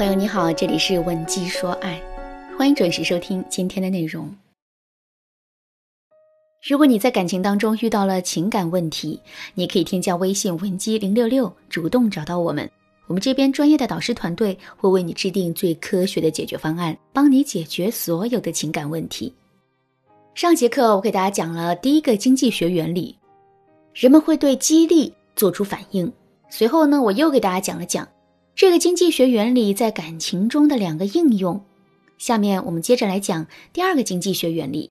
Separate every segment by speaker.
Speaker 1: 朋友你好，这里是文姬说爱，欢迎准时收听今天的内容。如果你在感情当中遇到了情感问题，你可以添加微信文姬零六六，主动找到我们，我们这边专业的导师团队会为你制定最科学的解决方案，帮你解决所有的情感问题。上节课我给大家讲了第一个经济学原理，人们会对激励做出反应。随后呢，我又给大家讲了讲。这个经济学原理在感情中的两个应用，下面我们接着来讲第二个经济学原理。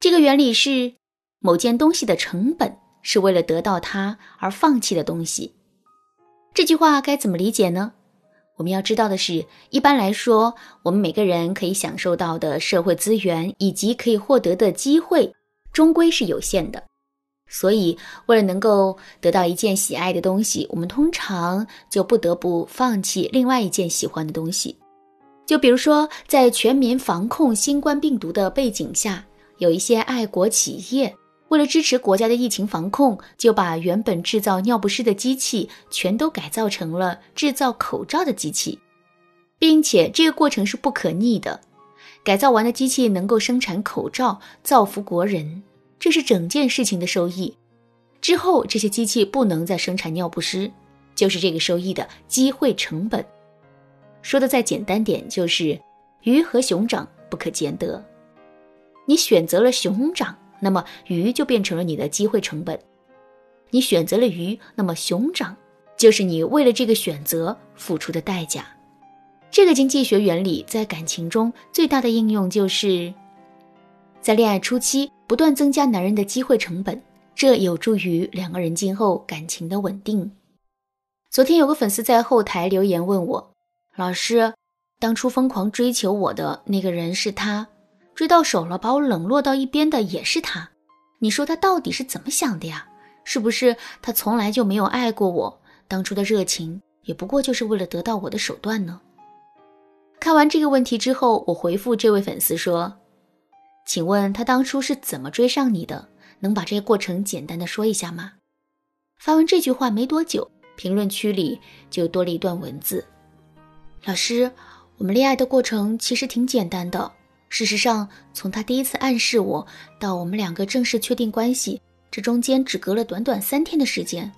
Speaker 1: 这个原理是某件东西的成本是为了得到它而放弃的东西。这句话该怎么理解呢？我们要知道的是，一般来说，我们每个人可以享受到的社会资源以及可以获得的机会，终归是有限的。所以，为了能够得到一件喜爱的东西，我们通常就不得不放弃另外一件喜欢的东西。就比如说，在全民防控新冠病毒的背景下，有一些爱国企业为了支持国家的疫情防控，就把原本制造尿不湿的机器全都改造成了制造口罩的机器，并且这个过程是不可逆的。改造完的机器能够生产口罩，造福国人。这是整件事情的收益，之后这些机器不能再生产尿不湿，就是这个收益的机会成本。说的再简单点，就是鱼和熊掌不可兼得。你选择了熊掌，那么鱼就变成了你的机会成本；你选择了鱼，那么熊掌就是你为了这个选择付出的代价。这个经济学原理在感情中最大的应用就是。在恋爱初期，不断增加男人的机会成本，这有助于两个人今后感情的稳定。昨天有个粉丝在后台留言问我：“老师，当初疯狂追求我的那个人是他，追到手了把我冷落到一边的也是他，你说他到底是怎么想的呀？是不是他从来就没有爱过我？当初的热情也不过就是为了得到我的手段呢？”看完这个问题之后，我回复这位粉丝说。请问他当初是怎么追上你的？能把这个过程简单的说一下吗？发完这句话没多久，评论区里就多了一段文字：“老师，我们恋爱的过程其实挺简单的。事实上，从他第一次暗示我到我们两个正式确定关系，这中间只隔了短短三天的时间。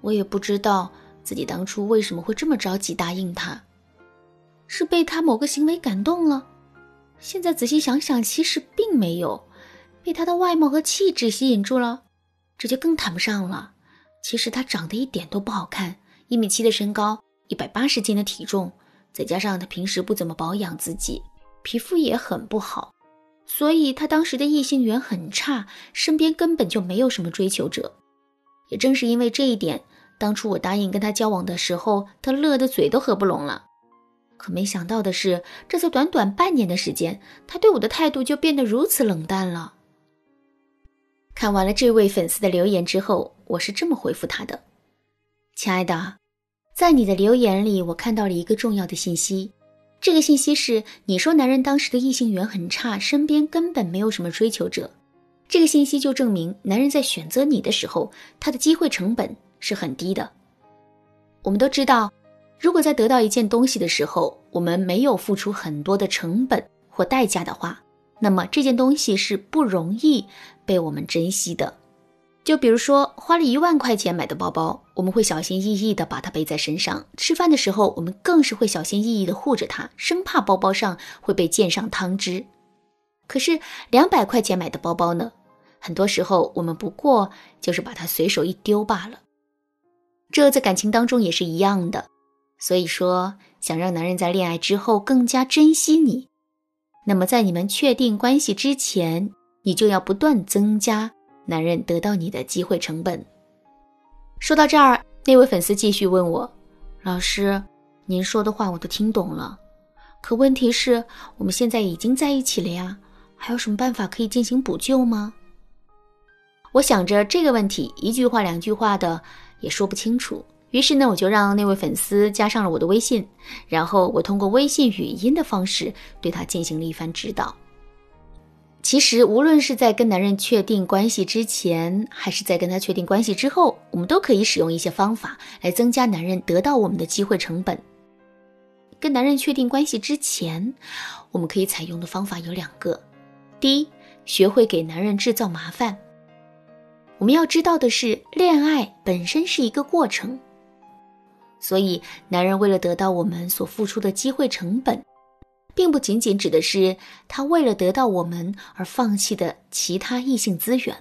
Speaker 1: 我也不知道自己当初为什么会这么着急答应他，是被他某个行为感动了。”现在仔细想想，其实并没有被他的外貌和气质吸引住了，这就更谈不上了。其实他长得一点都不好看，一米七的身高，一百八十斤的体重，再加上他平时不怎么保养自己，皮肤也很不好，所以他当时的异性缘很差，身边根本就没有什么追求者。也正是因为这一点，当初我答应跟他交往的时候，他乐得嘴都合不拢了。可没想到的是，这才短短半年的时间，他对我的态度就变得如此冷淡了。看完了这位粉丝的留言之后，我是这么回复他的：“亲爱的，在你的留言里，我看到了一个重要的信息。这个信息是你说男人当时的异性缘很差，身边根本没有什么追求者。这个信息就证明，男人在选择你的时候，他的机会成本是很低的。我们都知道。”如果在得到一件东西的时候，我们没有付出很多的成本或代价的话，那么这件东西是不容易被我们珍惜的。就比如说，花了一万块钱买的包包，我们会小心翼翼地把它背在身上；吃饭的时候，我们更是会小心翼翼地护着它，生怕包包上会被溅上汤汁。可是两百块钱买的包包呢？很多时候，我们不过就是把它随手一丢罢了。这在感情当中也是一样的。所以说，想让男人在恋爱之后更加珍惜你，那么在你们确定关系之前，你就要不断增加男人得到你的机会成本。说到这儿，那位粉丝继续问我：“老师，您说的话我都听懂了，可问题是我们现在已经在一起了呀，还有什么办法可以进行补救吗？”我想着这个问题，一句话两句话的也说不清楚。于是呢，我就让那位粉丝加上了我的微信，然后我通过微信语音的方式对他进行了一番指导。其实，无论是在跟男人确定关系之前，还是在跟他确定关系之后，我们都可以使用一些方法来增加男人得到我们的机会成本。跟男人确定关系之前，我们可以采用的方法有两个。第一，学会给男人制造麻烦。我们要知道的是，恋爱本身是一个过程，所以男人为了得到我们所付出的机会成本，并不仅仅指的是他为了得到我们而放弃的其他异性资源。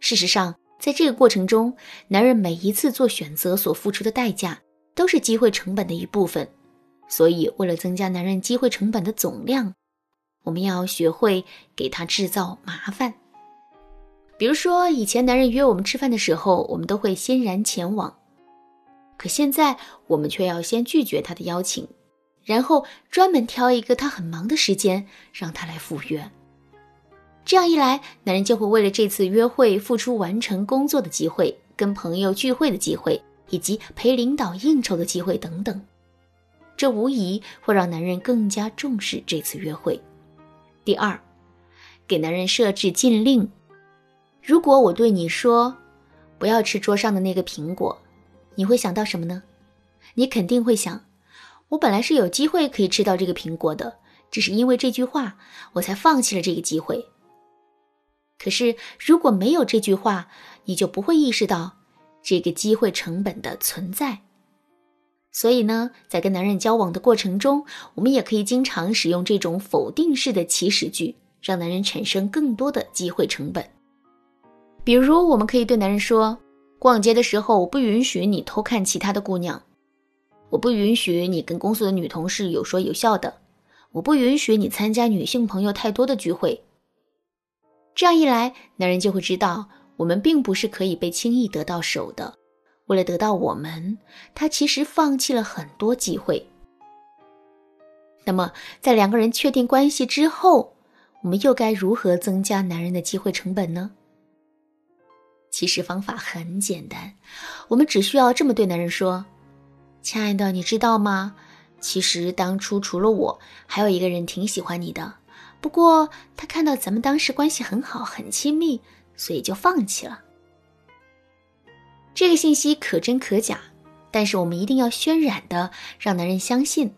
Speaker 1: 事实上，在这个过程中，男人每一次做选择所付出的代价，都是机会成本的一部分。所以，为了增加男人机会成本的总量，我们要学会给他制造麻烦。比如说，以前男人约我们吃饭的时候，我们都会欣然前往。可现在，我们却要先拒绝他的邀请，然后专门挑一个他很忙的时间让他来赴约。这样一来，男人就会为了这次约会付出完成工作的机会、跟朋友聚会的机会，以及陪领导应酬的机会等等。这无疑会让男人更加重视这次约会。第二，给男人设置禁令。如果我对你说，不要吃桌上的那个苹果，你会想到什么呢？你肯定会想，我本来是有机会可以吃到这个苹果的，只是因为这句话，我才放弃了这个机会。可是如果没有这句话，你就不会意识到这个机会成本的存在。所以呢，在跟男人交往的过程中，我们也可以经常使用这种否定式的祈使句，让男人产生更多的机会成本。比如，我们可以对男人说：“逛街的时候，我不允许你偷看其他的姑娘；我不允许你跟公司的女同事有说有笑的；我不允许你参加女性朋友太多的聚会。”这样一来，男人就会知道我们并不是可以被轻易得到手的。为了得到我们，他其实放弃了很多机会。那么，在两个人确定关系之后，我们又该如何增加男人的机会成本呢？其实方法很简单，我们只需要这么对男人说：“亲爱的，你知道吗？其实当初除了我，还有一个人挺喜欢你的。不过他看到咱们当时关系很好、很亲密，所以就放弃了。”这个信息可真可假，但是我们一定要渲染的让男人相信。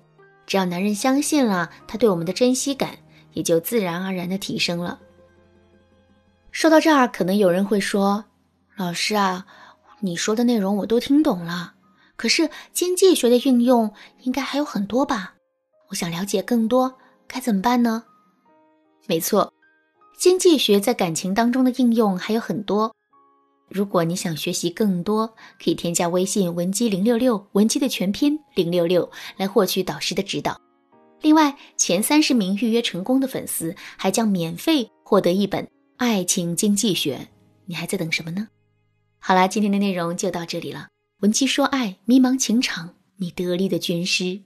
Speaker 1: 只要男人相信了，他对我们的珍惜感也就自然而然的提升了。说到这儿，可能有人会说。老师啊，你说的内容我都听懂了，可是经济学的应用应该还有很多吧？我想了解更多，该怎么办呢？没错，经济学在感情当中的应用还有很多。如果你想学习更多，可以添加微信文姬零六六，文姬的全拼零六六，来获取导师的指导。另外，前三十名预约成功的粉丝还将免费获得一本《爱情经济学》，你还在等什么呢？好啦，今天的内容就到这里了。文姬说爱，迷茫情场，你得力的军师。